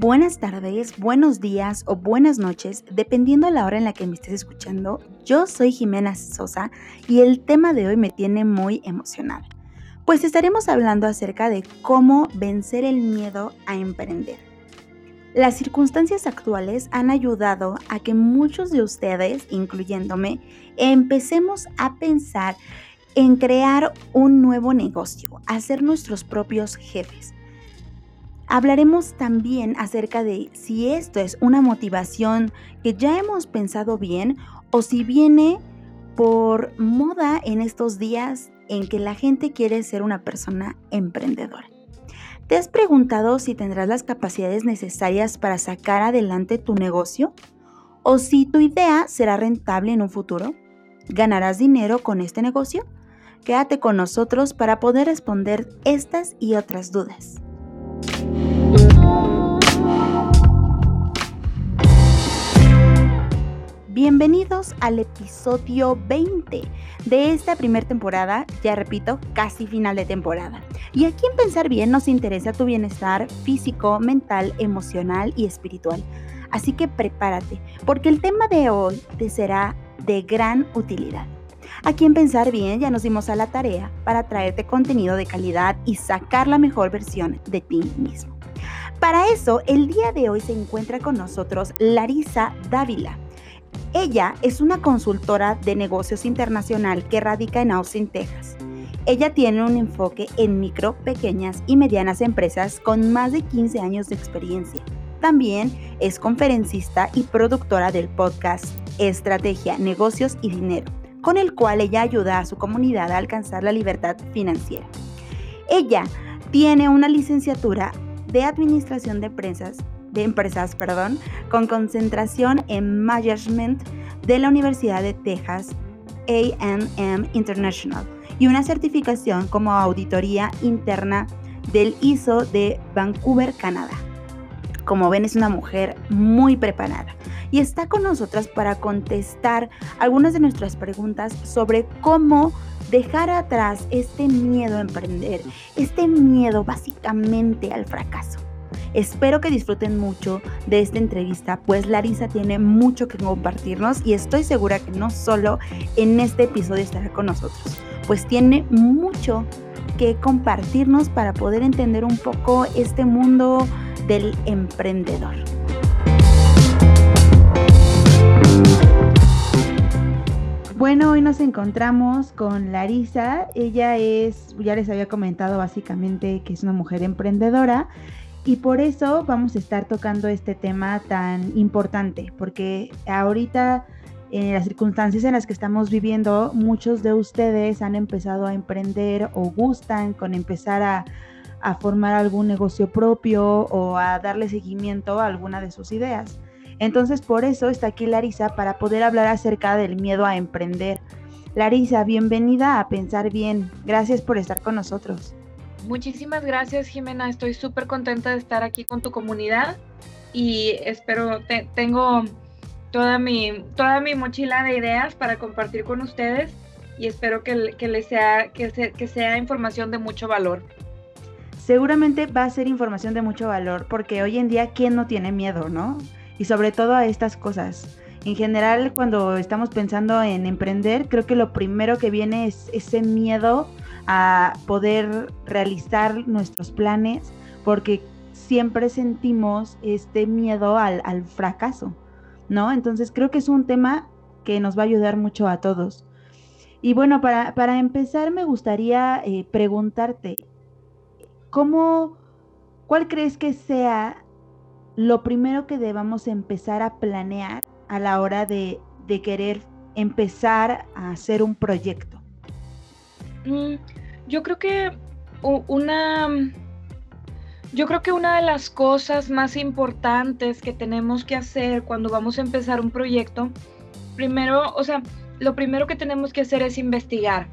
buenas tardes, buenos días o buenas noches, dependiendo de la hora en la que me estés escuchando. Yo soy Jimena Sosa y el tema de hoy me tiene muy emocionada, pues estaremos hablando acerca de cómo vencer el miedo a emprender. Las circunstancias actuales han ayudado a que muchos de ustedes, incluyéndome, empecemos a pensar en crear un nuevo negocio, a ser nuestros propios jefes Hablaremos también acerca de si esto es una motivación que ya hemos pensado bien o si viene por moda en estos días en que la gente quiere ser una persona emprendedora. ¿Te has preguntado si tendrás las capacidades necesarias para sacar adelante tu negocio? ¿O si tu idea será rentable en un futuro? ¿Ganarás dinero con este negocio? Quédate con nosotros para poder responder estas y otras dudas. Bienvenidos al episodio 20 de esta primera temporada, ya repito, casi final de temporada. Y aquí en Pensar Bien nos interesa tu bienestar físico, mental, emocional y espiritual. Así que prepárate, porque el tema de hoy te será de gran utilidad. Aquí en Pensar Bien ya nos dimos a la tarea para traerte contenido de calidad y sacar la mejor versión de ti mismo. Para eso, el día de hoy se encuentra con nosotros Larisa Dávila ella es una consultora de negocios internacional que radica en Austin, Texas. Ella tiene un enfoque en micro, pequeñas y medianas empresas con más de 15 años de experiencia. También es conferencista y productora del podcast Estrategia, Negocios y Dinero, con el cual ella ayuda a su comunidad a alcanzar la libertad financiera. Ella tiene una licenciatura de Administración de Empresas de empresas, perdón, con concentración en management de la Universidad de Texas AM International y una certificación como auditoría interna del ISO de Vancouver, Canadá. Como ven, es una mujer muy preparada y está con nosotras para contestar algunas de nuestras preguntas sobre cómo dejar atrás este miedo a emprender, este miedo básicamente al fracaso. Espero que disfruten mucho de esta entrevista, pues Larisa tiene mucho que compartirnos y estoy segura que no solo en este episodio estará con nosotros, pues tiene mucho que compartirnos para poder entender un poco este mundo del emprendedor. Bueno, hoy nos encontramos con Larisa. Ella es, ya les había comentado básicamente que es una mujer emprendedora y por eso vamos a estar tocando este tema tan importante, porque ahorita en las circunstancias en las que estamos viviendo, muchos de ustedes han empezado a emprender o gustan con empezar a, a formar algún negocio propio o a darle seguimiento a alguna de sus ideas. Entonces por eso está aquí Larisa para poder hablar acerca del miedo a emprender. Larisa, bienvenida a Pensar Bien. Gracias por estar con nosotros. Muchísimas gracias, Jimena. Estoy súper contenta de estar aquí con tu comunidad y espero, tengo toda mi, toda mi mochila de ideas para compartir con ustedes y espero que, que les sea, que, que sea información de mucho valor. Seguramente va a ser información de mucho valor porque hoy en día, ¿quién no tiene miedo, no? Y sobre todo a estas cosas. En general, cuando estamos pensando en emprender, creo que lo primero que viene es ese miedo a poder realizar nuestros planes porque siempre sentimos este miedo al, fracaso, ¿no? Entonces creo que es un tema que nos va a ayudar mucho a todos. Y bueno, para, empezar me gustaría eh, preguntarte, ¿cómo, cuál crees que sea lo primero que debamos empezar a planear a la hora de, de querer empezar a hacer un proyecto? Mm, yo creo que una yo creo que una de las cosas más importantes que tenemos que hacer cuando vamos a empezar un proyecto, primero, o sea, lo primero que tenemos que hacer es investigar.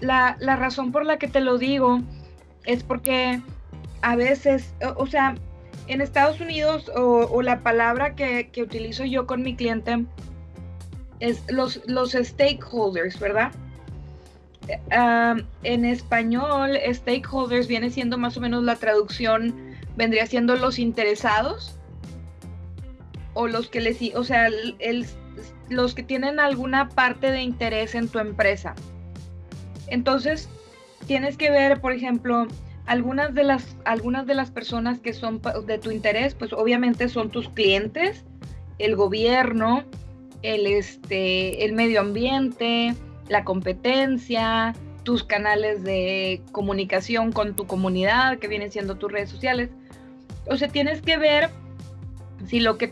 La, razón por la que te lo digo es porque a veces, o, sea, en Estados Unidos o, la palabra que, utilizo yo con mi cliente es los, los stakeholders, ¿verdad? en español, stakeholders viene siendo más o menos la traducción vendría siendo los interesados o los que les, o sea, los que tienen alguna parte de interés en tu empresa. Entonces, tienes que ver, por ejemplo, algunas de las algunas de las personas que son de tu interés, pues obviamente son tus clientes, el gobierno, el este el medio ambiente, la competencia, tus canales de comunicación con tu comunidad, que vienen siendo tus redes sociales. O sea, tienes que ver si lo que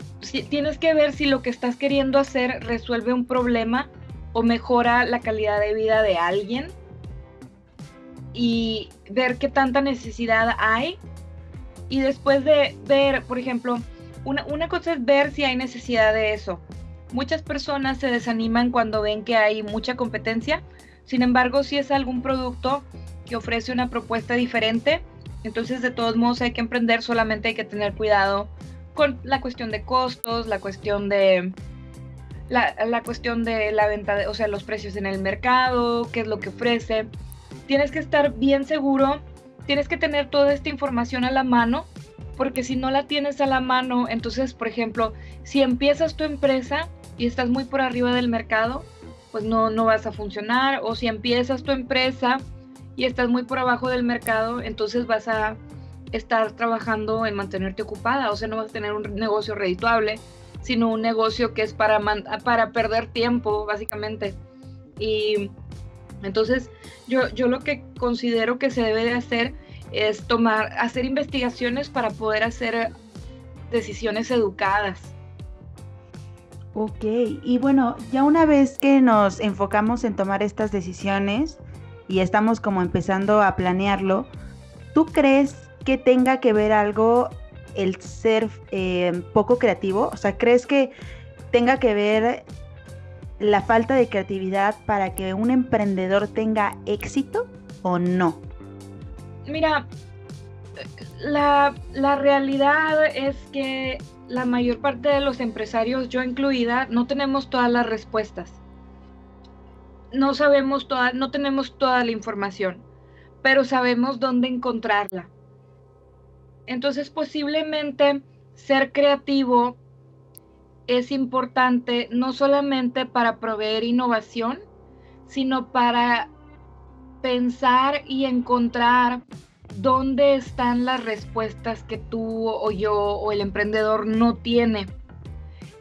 tienes que ver si lo que estás queriendo hacer resuelve un problema o mejora la calidad de vida de alguien y ver qué tanta necesidad hay. Y después de ver, por ejemplo, una, una cosa es ver si hay necesidad de eso. Muchas personas se desaniman cuando ven que hay mucha competencia. Sin embargo, si es algún producto que ofrece una propuesta diferente, entonces de todos modos hay que emprender, solamente hay que tener cuidado con la cuestión de costos, la cuestión de la, la cuestión de la venta, de, o sea, los precios en el mercado, qué es lo que ofrece tienes que estar bien seguro, tienes que tener toda esta información a la mano, porque si no la tienes a la mano, entonces, por ejemplo, si empiezas tu empresa y estás muy por arriba del mercado, pues no, no vas a funcionar, o si empiezas tu empresa y estás muy por abajo del mercado, entonces vas a estar trabajando en mantenerte ocupada, o sea, no vas a tener un negocio redituable, sino un negocio que es para, para perder tiempo, básicamente. Y entonces, yo, yo lo que considero que se debe de hacer es tomar, hacer investigaciones para poder hacer decisiones educadas. Ok, y bueno, ya una vez que nos enfocamos en tomar estas decisiones y estamos como empezando a planearlo, ¿tú crees que tenga que ver algo el ser eh, poco creativo? O sea, ¿crees que tenga que ver la falta de creatividad para que un emprendedor tenga éxito o no? Mira, la, realidad es que la mayor parte de los empresarios, yo incluida, no tenemos todas las respuestas. No sabemos toda, no tenemos toda la información, pero sabemos dónde encontrarla. Entonces, posiblemente ser creativo es importante no solamente para proveer innovación, sino para pensar y encontrar dónde están las respuestas que tú o yo o el emprendedor no tiene.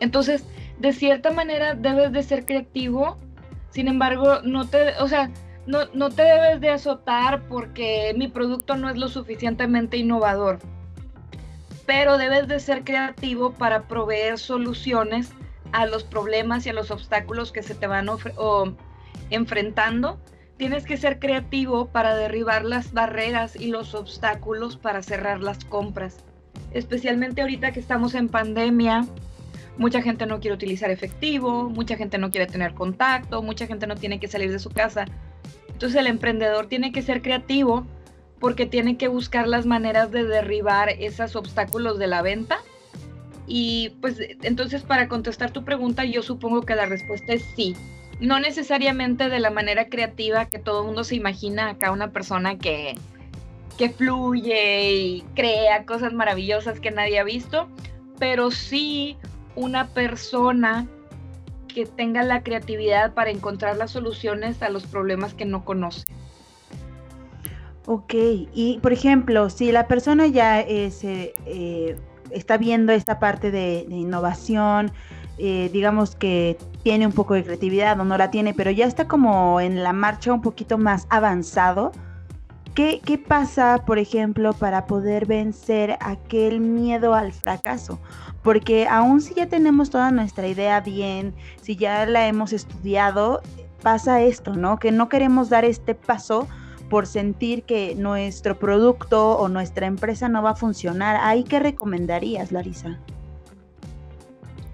Entonces, de cierta manera debes de ser creativo, sin embargo, no te, o sea, no, no te debes de azotar porque mi producto no es lo suficientemente innovador pero debes de ser creativo para proveer soluciones a los problemas y a los obstáculos que se te van enfrentando. Tienes que ser creativo para derribar las barreras y los obstáculos para cerrar las compras. Especialmente ahorita que estamos en pandemia, mucha gente no quiere utilizar efectivo, mucha gente no quiere tener contacto, mucha gente no tiene que salir de su casa. Entonces el emprendedor tiene que ser creativo porque tiene que buscar las maneras de derribar esos obstáculos de la venta. Y pues entonces para contestar tu pregunta yo supongo que la respuesta es sí. No necesariamente de la manera creativa que todo mundo se imagina acá una persona que, que fluye y crea cosas maravillosas que nadie ha visto, pero sí una persona que tenga la creatividad para encontrar las soluciones a los problemas que no conoce. Ok, y por ejemplo, si la persona ya es, eh, eh, está viendo esta parte de, innovación, eh, digamos que tiene un poco de creatividad o no la tiene, pero ya está como en la marcha un poquito más avanzado, ¿qué, qué pasa, por ejemplo, para poder vencer aquel miedo al fracaso? Porque aún si ya tenemos toda nuestra idea bien, si ya la hemos estudiado, pasa esto, ¿no? Que no queremos dar este paso por sentir que nuestro producto o nuestra empresa no va a funcionar. ¿Ahí qué recomendarías, Larisa?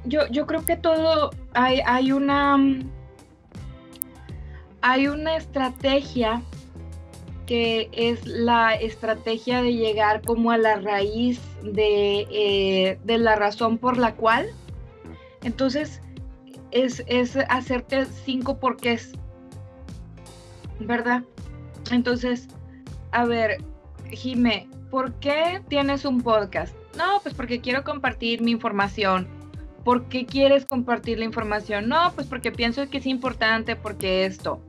Yo, yo creo que todo, hay, hay una, hay una estrategia que es la estrategia de llegar como a la raíz de, eh, de la razón por la cual. Entonces, es, es hacerte cinco porqués, ¿verdad? Entonces, a ver, Jime, ¿por qué tienes un podcast? No, pues porque quiero compartir mi información. ¿Por qué quieres compartir la información? No, pues porque pienso que es importante, porque esto.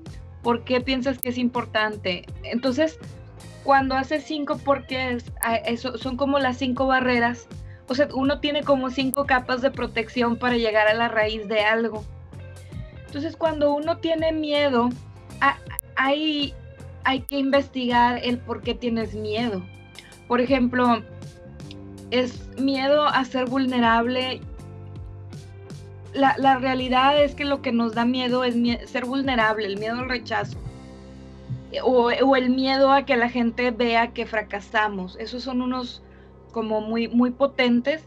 ¿Por qué piensas que es importante? Entonces, cuando haces cinco porque eso son como las cinco barreras. O sea, uno tiene como cinco capas de protección para llegar a la raíz de algo. Entonces, cuando uno tiene miedo, hay, hay que investigar el por qué tienes miedo. Por ejemplo, es miedo a ser vulnerable. La, realidad es que lo que nos da miedo es ser vulnerable, el miedo al rechazo. O, o, el miedo a que la gente vea que fracasamos. Esos son unos como muy, muy potentes,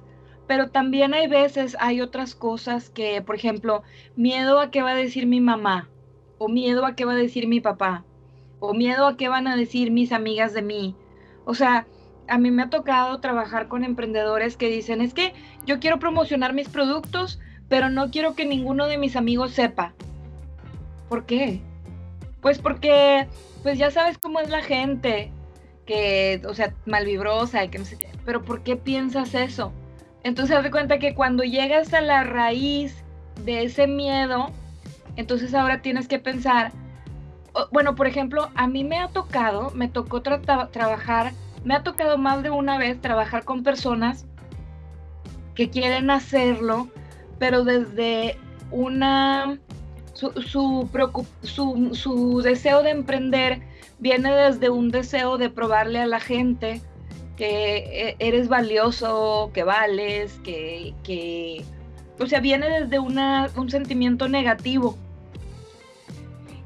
pero también hay veces, hay otras cosas que, por ejemplo, miedo a qué va a decir mi mamá, o miedo a qué va a decir mi papá, o miedo a qué van a decir mis amigas de mí. O sea, a mí me ha tocado trabajar con emprendedores que dicen, es que yo quiero promocionar mis productos, pero no quiero que ninguno de mis amigos sepa. ¿Por qué? Pues porque, pues ya sabes cómo es la gente, que, o sea, malvibrosa y que no sé qué, pero ¿por qué piensas eso? Entonces haz de cuenta que cuando llegas a la raíz de ese miedo, entonces ahora tienes que pensar, bueno, por ejemplo, a mí me ha tocado, me tocó trabajar me ha tocado más de una vez trabajar con personas que quieren hacerlo, pero desde una... Su, su, su, deseo de emprender viene desde un deseo de probarle a la gente que e, eres valioso, que vales, que, que o sea, viene desde una, un sentimiento negativo.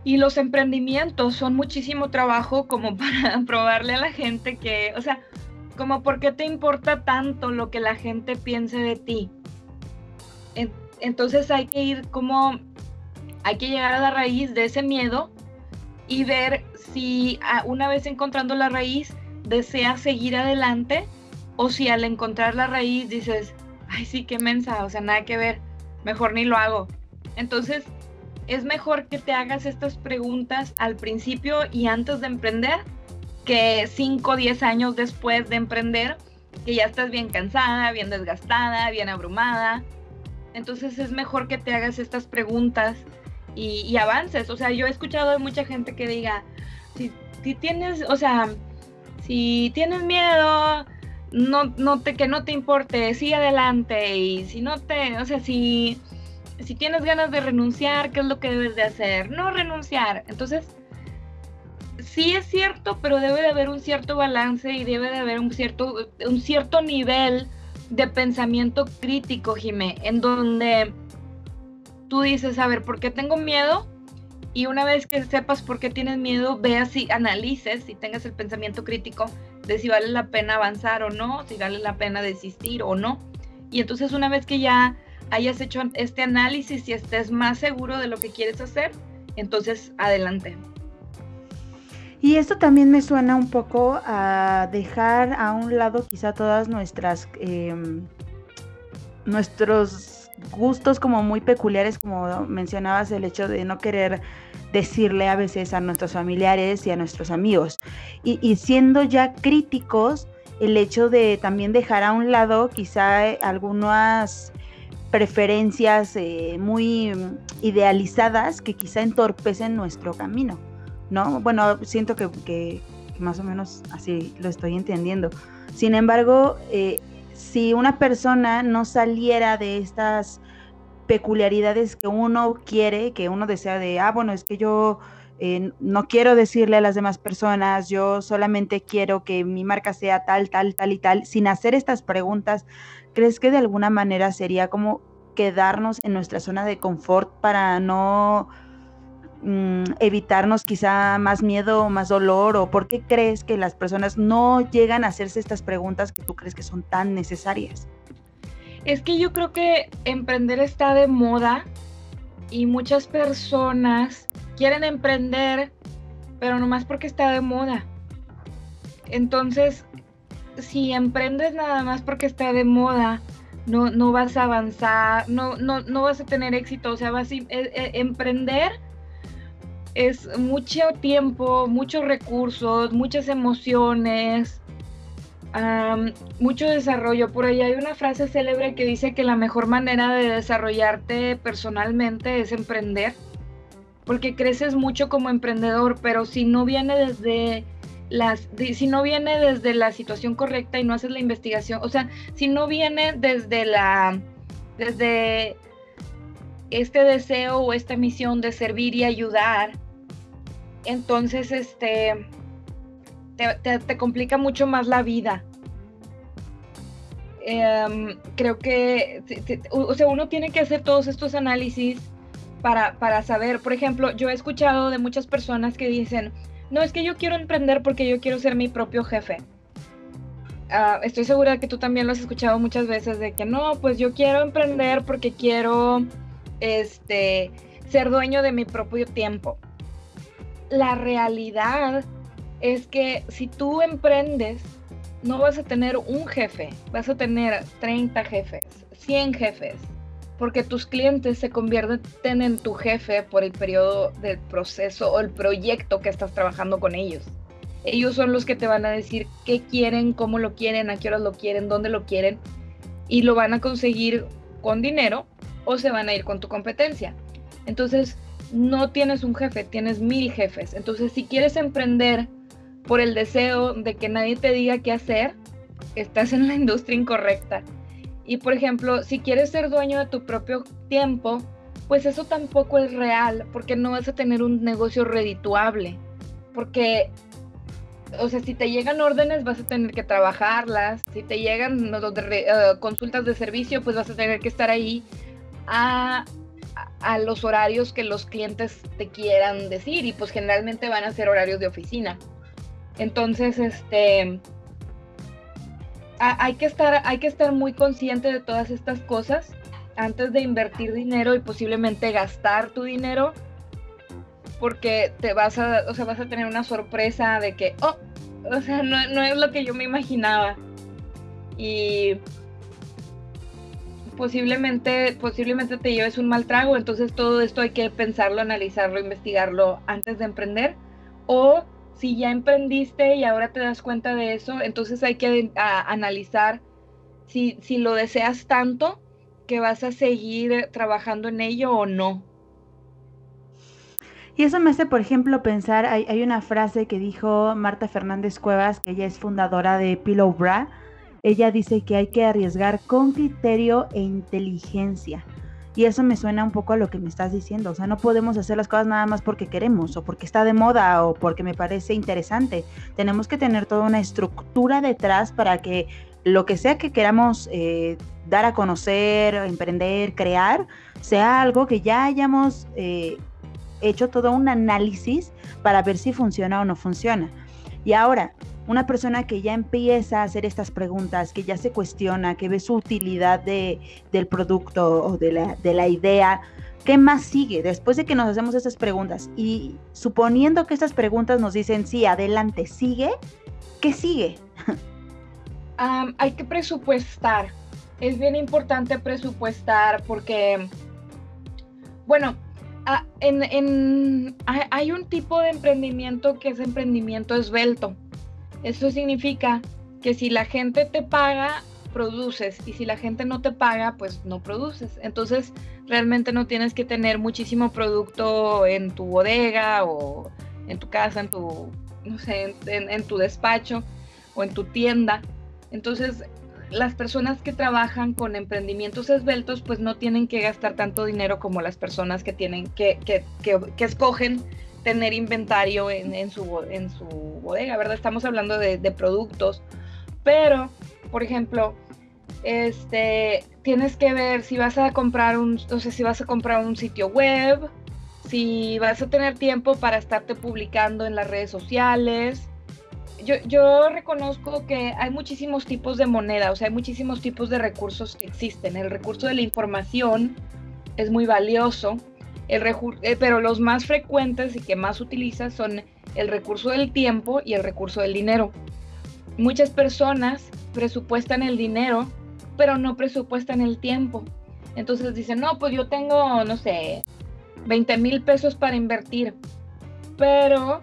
Y los emprendimientos son muchísimo trabajo como para probarle a la gente que, o sea, como por qué te importa tanto lo que la gente piense de ti. Entonces hay que ir como, hay que llegar a la raíz de ese miedo y ver si una vez encontrando la raíz deseas seguir adelante o si al encontrar la raíz dices, ay sí, qué mensa, o sea, nada que ver, mejor ni lo hago. Entonces es mejor que te hagas estas preguntas al principio y antes de emprender que 5 o 10 años después de emprender, que ya estás bien cansada, bien desgastada, bien abrumada. Entonces es mejor que te hagas estas preguntas y, avances. O sea, yo he escuchado de mucha gente que diga, si, tienes, o sea, si tienes miedo, no, no te, que no te importe, sigue adelante. Y si no te, o sea, si si tienes ganas de renunciar, ¿qué es lo que debes de hacer? No renunciar. Entonces, sí es cierto, pero debe de haber un cierto balance y debe de haber un cierto, un cierto nivel de pensamiento crítico, Jimé, en donde tú dices, a ver, ¿por qué tengo miedo? Y una vez que sepas por qué tienes miedo, veas y analices y tengas el pensamiento crítico de si vale la pena avanzar o no, si vale la pena desistir o no. Y entonces una vez que ya hayas hecho este análisis y estés más seguro de lo que quieres hacer, entonces adelante. Y esto también me suena un poco a dejar a un lado quizá todas nuestras, em, nuestros gustos como muy peculiares, como mencionabas, el hecho de no querer decirle a veces a nuestros familiares y a nuestros amigos. Y, y siendo ya críticos, el hecho de también dejar a un lado quizá algunas preferencias eh, muy idealizadas que quizá entorpecen nuestro camino, ¿no? Bueno, siento que, más o menos así lo estoy entendiendo. Sin embargo, eh, si una persona no saliera de estas peculiaridades que uno quiere, que uno desea de, ah, bueno, es que yo no quiero decirle a las demás personas, yo solamente quiero que mi marca sea tal, tal, tal y tal, sin hacer estas preguntas ¿crees que de alguna manera sería como quedarnos en nuestra zona de confort para no mm, evitarnos quizá más miedo o más dolor? ¿O por qué crees que las personas no llegan a hacerse estas preguntas que tú crees que son tan necesarias? Es que yo creo que emprender está de moda y muchas personas quieren emprender, pero nomás porque está de moda. Entonces, si emprendes nada más porque está de moda, no, no vas a avanzar, no, no, no vas a tener éxito, o sea, vas a eh, eh, emprender es mucho tiempo, muchos recursos, muchas emociones. mucho desarrollo. Por ahí hay una frase célebre que dice que la mejor manera de desarrollarte personalmente es emprender, porque creces mucho como emprendedor, pero si no viene desde las, si no viene desde la situación correcta y no haces la investigación, o sea, si no viene desde la, desde este deseo o esta misión de servir y ayudar, entonces este te, complica mucho más la vida. Em, creo que o sea, uno tiene que hacer todos estos análisis para, para saber. Por ejemplo, yo he escuchado de muchas personas que dicen, no, es que yo quiero emprender porque yo quiero ser mi propio jefe. Ah, estoy segura que tú también lo has escuchado muchas veces de que no, pues yo quiero emprender porque quiero este, ser dueño de mi propio tiempo. La realidad es que si tú emprendes, no vas a tener un jefe, vas a tener 30 jefes, 100 jefes, porque tus clientes se convierten en tu jefe por el periodo del proceso o el proyecto que estás trabajando con ellos. Ellos son los que te van a decir qué quieren, cómo lo quieren, a qué horas lo quieren, dónde lo quieren y lo van a conseguir con dinero o se van a ir con tu competencia. Entonces, no tienes un jefe, tienes mil jefes. Entonces, si quieres emprender por el deseo de que nadie te diga qué hacer, estás en la industria incorrecta. Y por ejemplo, si quieres ser dueño de tu propio tiempo, pues eso tampoco es real, porque no vas a tener un negocio redituable. Porque, o sea, si te llegan órdenes, vas a tener que trabajarlas. Si te llegan eh, consultas de servicio, pues vas a tener que estar ahí a, a los horarios que los clientes te quieran decir. Y pues generalmente van a ser horarios de oficina. Entonces, este, hay que estar, hay que estar muy consciente de todas estas cosas antes de invertir dinero y posiblemente gastar tu dinero porque te vas a, o sea, vas a tener una sorpresa de que, oh, o sea, no, no es lo que yo me imaginaba. Y posiblemente, posiblemente te lleves un mal trago, entonces todo esto hay que pensarlo, analizarlo, investigarlo antes de emprender. O si ya emprendiste y ahora te das cuenta de eso, entonces hay que analizar si, si lo deseas tanto que vas a seguir trabajando en ello o no. Y eso me hace, por ejemplo, pensar, hay, hay, una frase que dijo Marta Fernández Cuevas, que ella es fundadora de Pillow Bra. Ella dice que hay que arriesgar con criterio e inteligencia. Y eso me suena un poco a lo que me estás diciendo. O sea, no podemos hacer las cosas nada más porque queremos o porque está de moda o porque me parece interesante. Tenemos que tener toda una estructura detrás para que lo que sea que queramos eh, dar a conocer, emprender, crear, sea algo que ya hayamos eh, hecho todo un análisis para ver si funciona o no funciona. Y ahora, una persona que ya empieza a hacer estas preguntas, que ya se cuestiona, que ve su utilidad de, del producto o de la, de la idea, ¿qué más sigue después de que nos hacemos estas preguntas? Y suponiendo que estas preguntas nos dicen, sí, adelante, sigue, ¿qué sigue? hay que presupuestar. Es bien importante presupuestar porque, bueno, en, en, hay un tipo de emprendimiento que es emprendimiento esbelto eso significa que si la gente te paga, produces y si la gente no te paga, pues no produces. Entonces, realmente no tienes que tener muchísimo producto en tu bodega o en tu casa, en tu, no sé, en, tu despacho o en tu tienda. Entonces, las personas que trabajan con emprendimientos esbeltos, pues no tienen que gastar tanto dinero como las personas que tienen que, que, que, que escogen tener inventario en, su, en su bodega, ¿verdad? Estamos hablando de, productos, pero, por ejemplo, este, tienes que ver si vas a comprar un, o sea, si vas a comprar un sitio web, si vas a tener tiempo para estarte publicando en las redes sociales. Yo, yo, reconozco que hay muchísimos tipos de moneda, o sea, hay muchísimos tipos de recursos que existen. El recurso de la información es muy valioso, eh, pero los más frecuentes y que más utilizas son el recurso del tiempo y el recurso del dinero. Muchas personas presupuestan el dinero, pero no presupuestan el tiempo. Entonces dicen, no, pues yo tengo, no sé, 20 mil pesos para invertir, pero,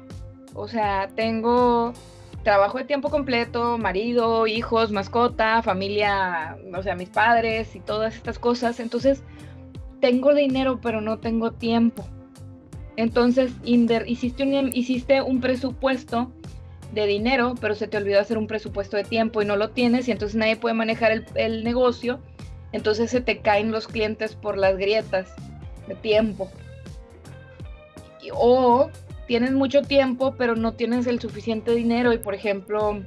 o sea, tengo trabajo de tiempo completo, marido, hijos, mascota, familia, o sea, mis padres y todas estas cosas. Entonces, tengo dinero, pero no tengo tiempo. Entonces, hiciste, un, hiciste un presupuesto de dinero, pero se te olvidó hacer un presupuesto de tiempo y no lo tienes y entonces nadie puede manejar el, el negocio. Entonces se te caen los clientes por las grietas de tiempo. O tienes mucho tiempo, pero no tienes el suficiente dinero y, por ejemplo,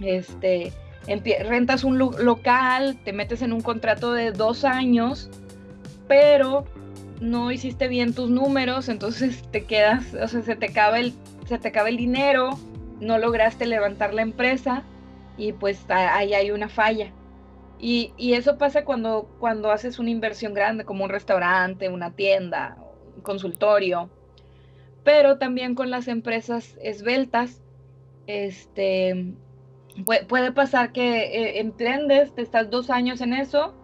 este, rentas un local, te metes en un contrato de dos años, pero no hiciste bien tus números, entonces te quedas, o sea, se te acaba el, se te acaba el dinero, no lograste levantar la empresa y pues ahí hay una falla. Y, eso pasa cuando, cuando haces una inversión grande, como un restaurante, una tienda, un consultorio pero también con las empresas esbeltas, este, puede, pasar que eh, emprendes, te estás dos años en eso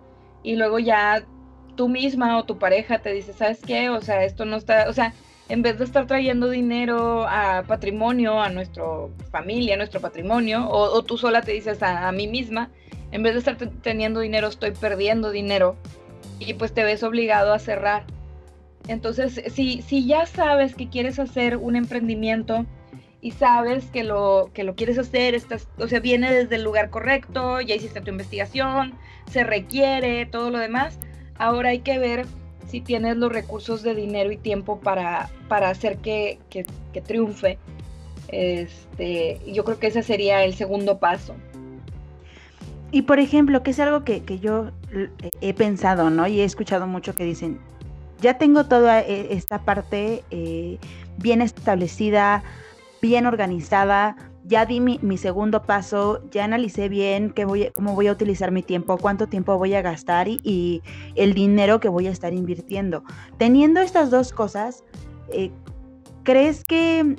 y luego ya tú misma o tu pareja te dice, ¿sabes qué? O sea, esto no está, o sea, en vez de estar trayendo dinero a patrimonio, a nuestra familia, a nuestro patrimonio, o, tú sola te dices a, a, mí misma, en vez de estar teniendo dinero, estoy perdiendo dinero y pues te ves obligado a cerrar. Entonces, si, si ya sabes que quieres hacer un emprendimiento y sabes que lo, que lo quieres hacer, estás, o sea, viene desde el lugar correcto, ya hiciste tu investigación, se requiere, todo lo demás, ahora hay que ver si tienes los recursos de dinero y tiempo para, para hacer que, triunfe. Este, yo creo que ese sería el segundo paso. Y por ejemplo, que es algo que, que yo he pensado, ¿no? Y he escuchado mucho que dicen, ya tengo toda eh, esta parte eh, bien establecida, bien organizada, ya di mi, segundo paso, ya analicé bien qué voy, cómo voy a utilizar mi tiempo, cuánto tiempo voy a gastar y, el dinero que voy a estar invirtiendo. Teniendo estas dos cosas, eh, ¿crees que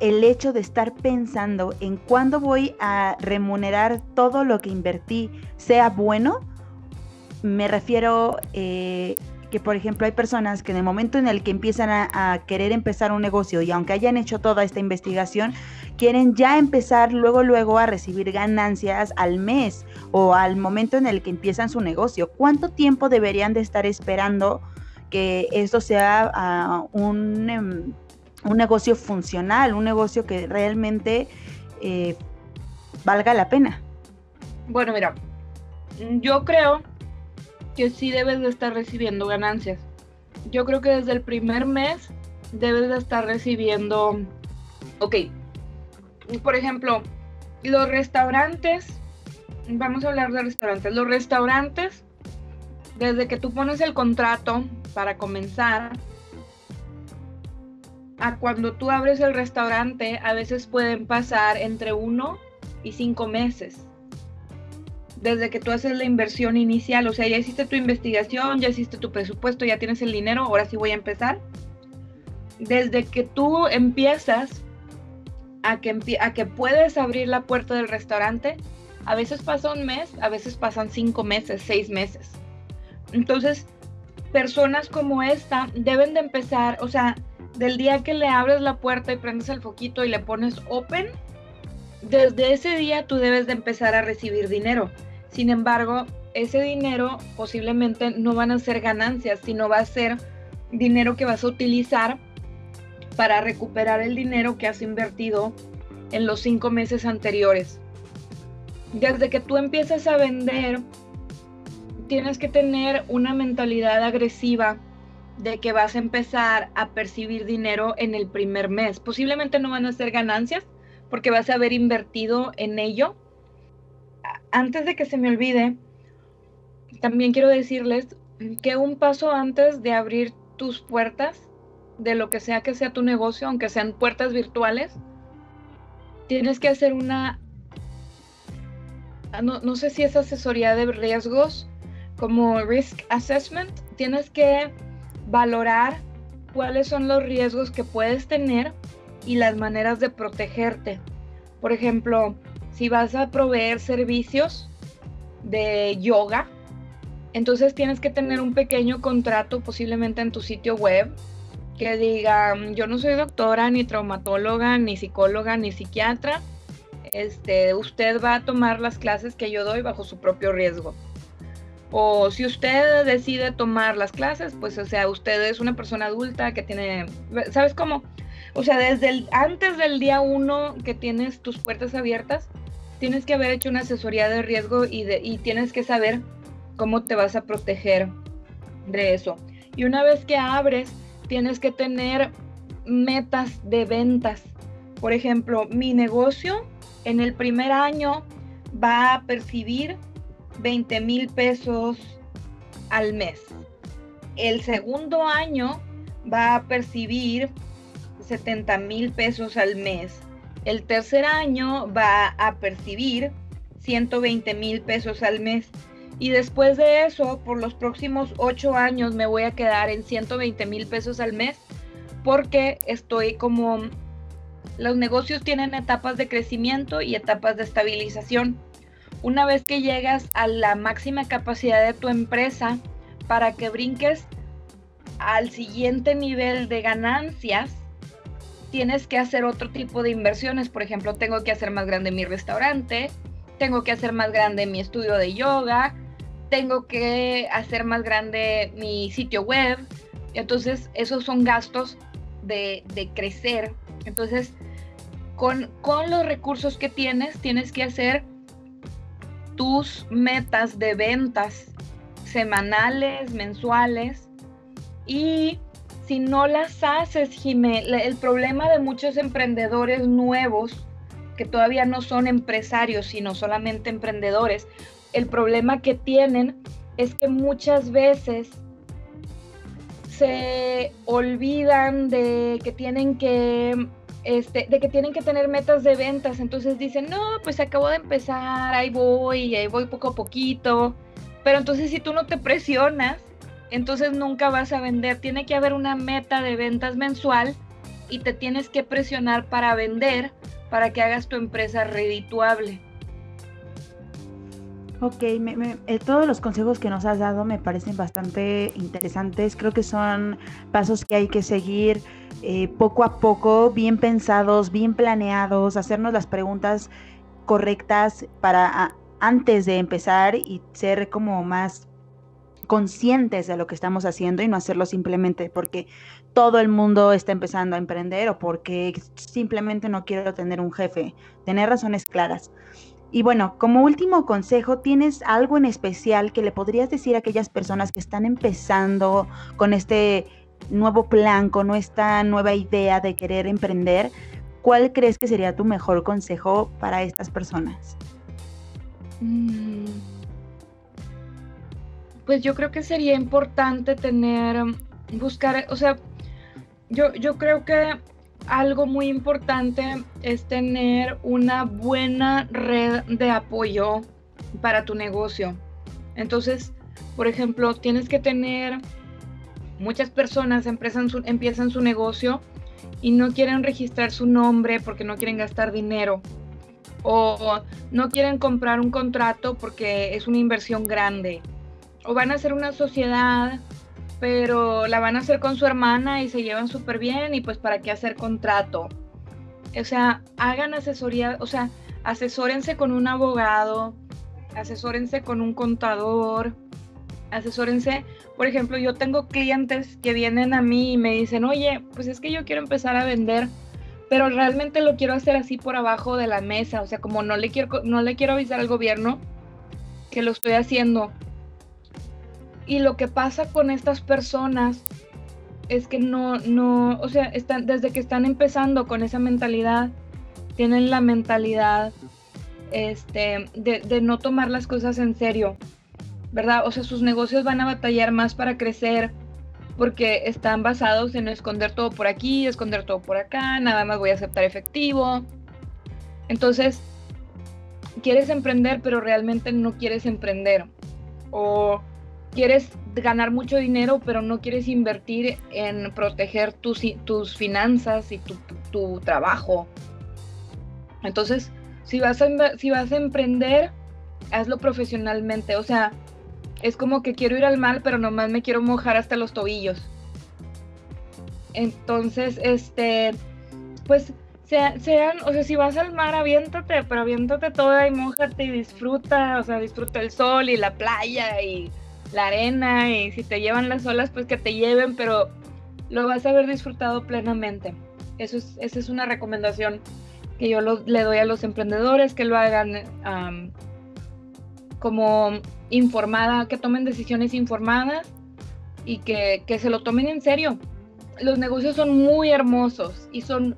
el hecho de estar pensando en cuándo voy a remunerar todo lo que invertí sea bueno? Me refiero que, por ejemplo, hay personas que en el momento en el que empiezan a, querer empezar un negocio y aunque hayan hecho toda esta investigación, quieren ya empezar luego, luego a recibir ganancias al mes o al momento en el que empiezan su negocio. ¿Cuánto tiempo deberían de estar esperando que esto sea ah, un, em, un, negocio funcional, un negocio que realmente eh, valga la pena? Bueno, mira, yo creo que sí debes de estar recibiendo ganancias. Yo creo que desde el primer mes debes de estar recibiendo, ok, por ejemplo, los restaurantes, vamos a hablar de restaurantes, los restaurantes, desde que tú pones el contrato para comenzar, a cuando tú abres el restaurante, a veces pueden pasar entre uno y cinco meses desde que tú haces la inversión inicial, o sea, ya hiciste tu investigación, ya hiciste tu presupuesto, ya tienes el dinero, ahora sí voy a empezar. Desde que tú empiezas a que, a que puedes abrir la puerta del restaurante, a veces pasa un mes, a veces pasan cinco meses, seis meses. Entonces, personas como esta deben de empezar, o sea, del día que le abres la puerta y prendes el foquito y le pones open, desde ese día tú debes de empezar a recibir dinero. Sin embargo, ese dinero posiblemente no van a ser ganancias, sino va a ser dinero que vas a utilizar para recuperar el dinero que has invertido en los cinco meses anteriores. Desde que tú empiezas a vender, tienes que tener una mentalidad agresiva de que vas a empezar a percibir dinero en el primer mes. Posiblemente no van a ser ganancias porque vas a haber invertido en ello antes de que se me olvide, también quiero decirles que un paso antes de abrir tus puertas, de lo que sea que sea tu negocio, aunque sean puertas virtuales, tienes que hacer una, no, no sé si es asesoría de riesgos, como risk assessment, tienes que valorar cuáles son los riesgos que puedes tener y las maneras de protegerte. Por ejemplo, si vas a proveer servicios de yoga, entonces tienes que tener un pequeño contrato posiblemente en tu sitio web que diga, yo no soy doctora, ni traumatóloga, ni psicóloga, ni psiquiatra, este, usted va a tomar las clases que yo doy bajo su propio riesgo. O si usted decide tomar las clases, pues, o sea, usted es una persona adulta que tiene, ¿sabes cómo? O sea, desde el, antes del día uno que tienes tus puertas abiertas, tienes que haber hecho una asesoría de riesgo y, y tienes que saber cómo te vas a proteger de eso. Y una vez que abres, tienes que tener metas de ventas. Por ejemplo, mi negocio en el primer año va a percibir 20 mil pesos al mes. El segundo año va a percibir 70 mil pesos al mes. El tercer año va a percibir 120 mil pesos al mes. Y después de eso, por los próximos ocho años me voy a quedar en 120 mil pesos al mes porque estoy como... Los negocios tienen etapas de crecimiento y etapas de estabilización. Una vez que llegas a la máxima capacidad de tu empresa para que brinques al siguiente nivel de ganancias, tienes que hacer otro tipo de inversiones. Por ejemplo, tengo que hacer más grande mi restaurante, tengo que hacer más grande mi estudio de yoga, tengo que hacer más grande mi sitio web. Entonces, esos son gastos de, crecer. Entonces, con, con los recursos que tienes, tienes que hacer tus metas de ventas semanales, mensuales. Y si no las haces, Jimé, el problema de muchos emprendedores nuevos, que todavía no son empresarios, sino solamente emprendedores, el problema que tienen es que muchas veces se olvidan de que tienen que este, de que tienen que tener metas de ventas, entonces dicen, no, pues acabo de empezar, ahí voy, ahí voy poco a poquito, pero entonces si tú no te presionas, entonces nunca vas a vender, tiene que haber una meta de ventas mensual y te tienes que presionar para vender, para que hagas tu empresa redituable. Ok, eh, todos los consejos que nos has dado me parecen bastante interesantes. Creo que son pasos que hay que seguir eh, poco a poco, bien pensados, bien planeados, hacernos las preguntas correctas para antes de empezar y ser como más conscientes de lo que estamos haciendo y no hacerlo simplemente porque todo el mundo está empezando a emprender o porque simplemente no quiero tener un jefe. Tener razones claras. Y bueno, como último consejo, ¿tienes algo en especial que le podrías decir a aquellas personas que están empezando con este nuevo plan, con esta nueva idea de querer emprender? ¿Cuál crees que sería tu mejor consejo para estas personas? Mm. Pues yo creo que sería importante tener, buscar, o sea, yo, yo creo que algo muy importante es tener una buena red de apoyo para tu negocio. Entonces, por ejemplo, tienes que tener muchas personas empiezan su, empiezan su negocio y no quieren registrar su nombre porque no quieren gastar dinero o no quieren comprar un contrato porque es una inversión grande o van a hacer una sociedad pero la van a hacer con su hermana y se llevan súper bien y pues para qué hacer contrato. O sea, hagan asesoría, o sea, asesórense con un abogado, asesórense con un contador, asesórense, por ejemplo, yo tengo clientes que vienen a mí y me dicen, oye, pues es que yo quiero empezar a vender, pero realmente lo quiero hacer así por abajo de la mesa, o sea, como no le quiero, no le quiero avisar al gobierno que lo estoy haciendo, y lo que pasa con estas personas es que no, no, o sea, están, desde que están empezando con esa mentalidad, tienen la mentalidad este, de, de no tomar las cosas en serio, ¿verdad? O sea, sus negocios van a batallar más para crecer porque están basados en esconder todo por aquí, esconder todo por acá, nada más voy a aceptar efectivo. Entonces, quieres emprender, pero realmente no quieres emprender. O quieres ganar mucho dinero, pero no quieres invertir en proteger tus, tus finanzas y tu, trabajo. Entonces, si vas, a, si vas a emprender, hazlo profesionalmente. O sea, es como que quiero ir al mar, pero nomás me quiero mojar hasta los tobillos. Entonces, este, pues sean, o sea, si vas al mar, aviéntate, pero aviéntate toda y mojate y disfruta, o sea, disfruta el sol y la playa y la arena y si te llevan las olas, pues que te lleven, pero lo vas a haber disfrutado plenamente. Eso es, esa es una recomendación que yo le doy a los emprendedores, que lo hagan como informada, que tomen decisiones informadas y que, que se lo tomen en serio. Los negocios son muy hermosos y son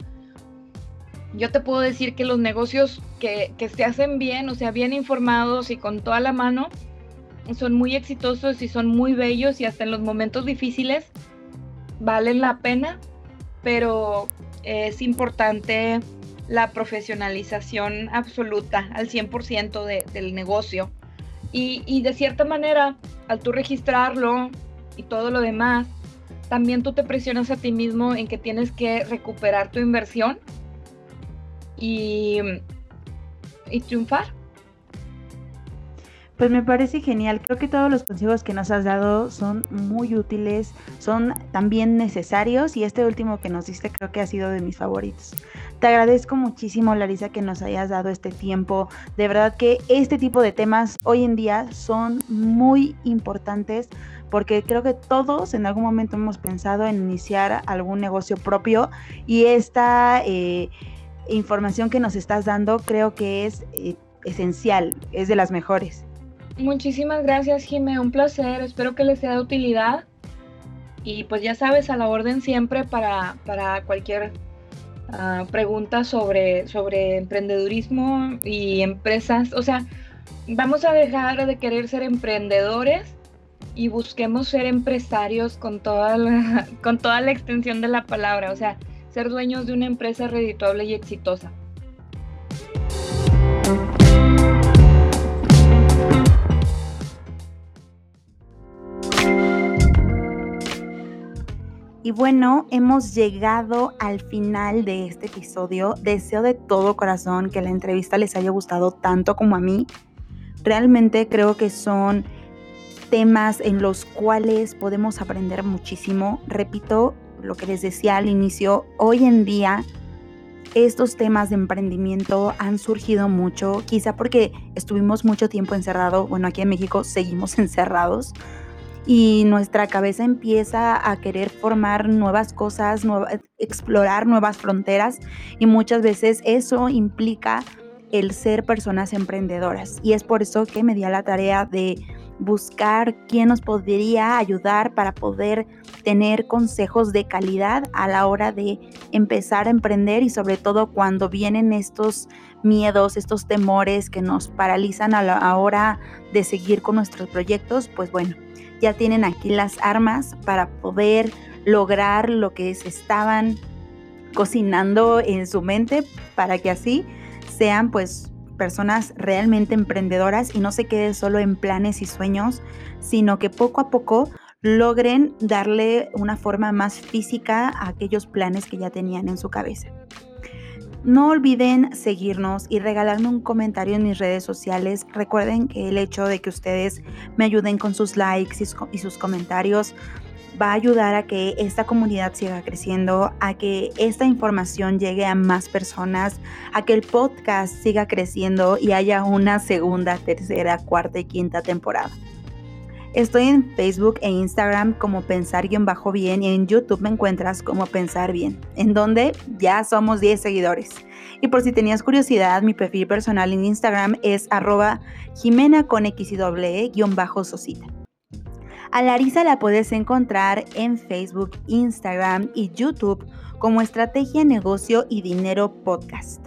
yo te puedo decir que los negocios que, se hacen bien, o sea, bien informados y con toda la mano, son muy exitosos y son muy bellos y hasta en los momentos difíciles valen la pena, pero es importante la profesionalización absoluta al 100% del negocio. Y, y, de cierta manera, al tú registrarlo y todo lo demás, también tú te presionas a ti mismo en que tienes que recuperar tu inversión y, triunfar. Pues me parece genial. Creo que todos los consejos que nos has dado son muy útiles, son también necesarios y este último que nos diste creo que ha sido de mis favoritos. Te agradezco muchísimo, Larisa, que nos hayas dado este tiempo. De verdad que este tipo de temas hoy en día son muy importantes porque creo que todos en algún momento hemos pensado en iniciar algún negocio propio y esta... Eh, información que nos estás dando creo que es eh, esencial, es de las mejores. Muchísimas gracias, Jimé, un placer, espero que les sea de utilidad. Y pues ya sabes, a la orden siempre para, para cualquier ah, pregunta sobre, sobre emprendedurismo y empresas, o sea, vamos a dejar de querer ser emprendedores y busquemos ser empresarios con toda con toda la extensión de la palabra, o sea, ser dueños de una empresa redituable y exitosa. Y bueno, hemos llegado al final de este episodio. Deseo de todo corazón que la entrevista les haya gustado tanto como a mí. Realmente creo que son temas en los cuales podemos aprender muchísimo. Repito, lo que les decía al inicio, hoy en día estos temas de emprendimiento han surgido mucho, quizá porque estuvimos mucho tiempo encerrados, bueno, aquí en México seguimos encerrados y nuestra cabeza empieza a querer formar nuevas cosas, explorar nuevas fronteras y muchas veces eso implica el ser personas emprendedoras. Y es por eso que me di a la tarea de buscar quién nos podría ayudar para poder tener consejos de calidad a la hora de empezar a emprender y sobre todo cuando vienen estos miedos, estos temores que nos paralizan a la hora de seguir con nuestros proyectos, pues bueno, ya tienen aquí las armas para poder lograr lo que se estaban cocinando en su mente para que así sean pues personas realmente emprendedoras y no se quede solo en planes y sueños, sino que poco a poco logren darle una forma más física a aquellos planes que ya tenían en su cabeza. No olviden seguirnos y regalarme un comentario en mis redes sociales. Recuerden que el hecho de que ustedes me ayuden con sus likes y sus comentarios va a ayudar a que esta comunidad siga creciendo, a que esta información llegue a más personas, a que el podcast siga creciendo y haya una segunda, tercera, cuarta y quinta temporada. Estoy en Facebook e Instagram como Pensar-Bien y en YouTube me encuentras como Pensar Bien, en donde ya somos 10 seguidores. Y por si tenías curiosidad, mi perfil personal en Instagram es arroba Jimena con X y e, guion bajo Sosita. A Larisa la puedes encontrar en Facebook, Instagram y YouTube como Estrategia Negocio y Dinero Podcast.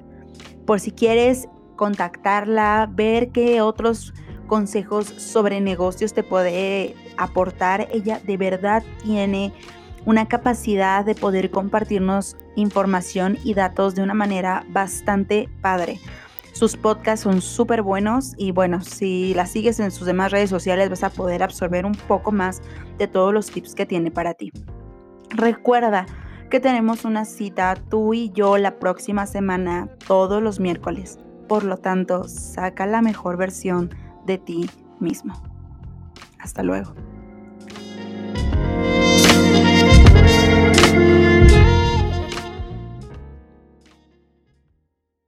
Por si quieres contactarla, ver qué otros consejos sobre negocios te puede aportar, ella de verdad tiene una capacidad de poder compartirnos información y datos de una manera bastante padre. Sus podcasts son súper buenos y bueno, si la sigues en sus demás redes sociales vas a poder absorber un poco más de todos los tips que tiene para ti. Recuerda que tenemos una cita tú y yo la próxima semana, todos los miércoles. Por lo tanto, saca la mejor versión de ti mismo. Hasta luego.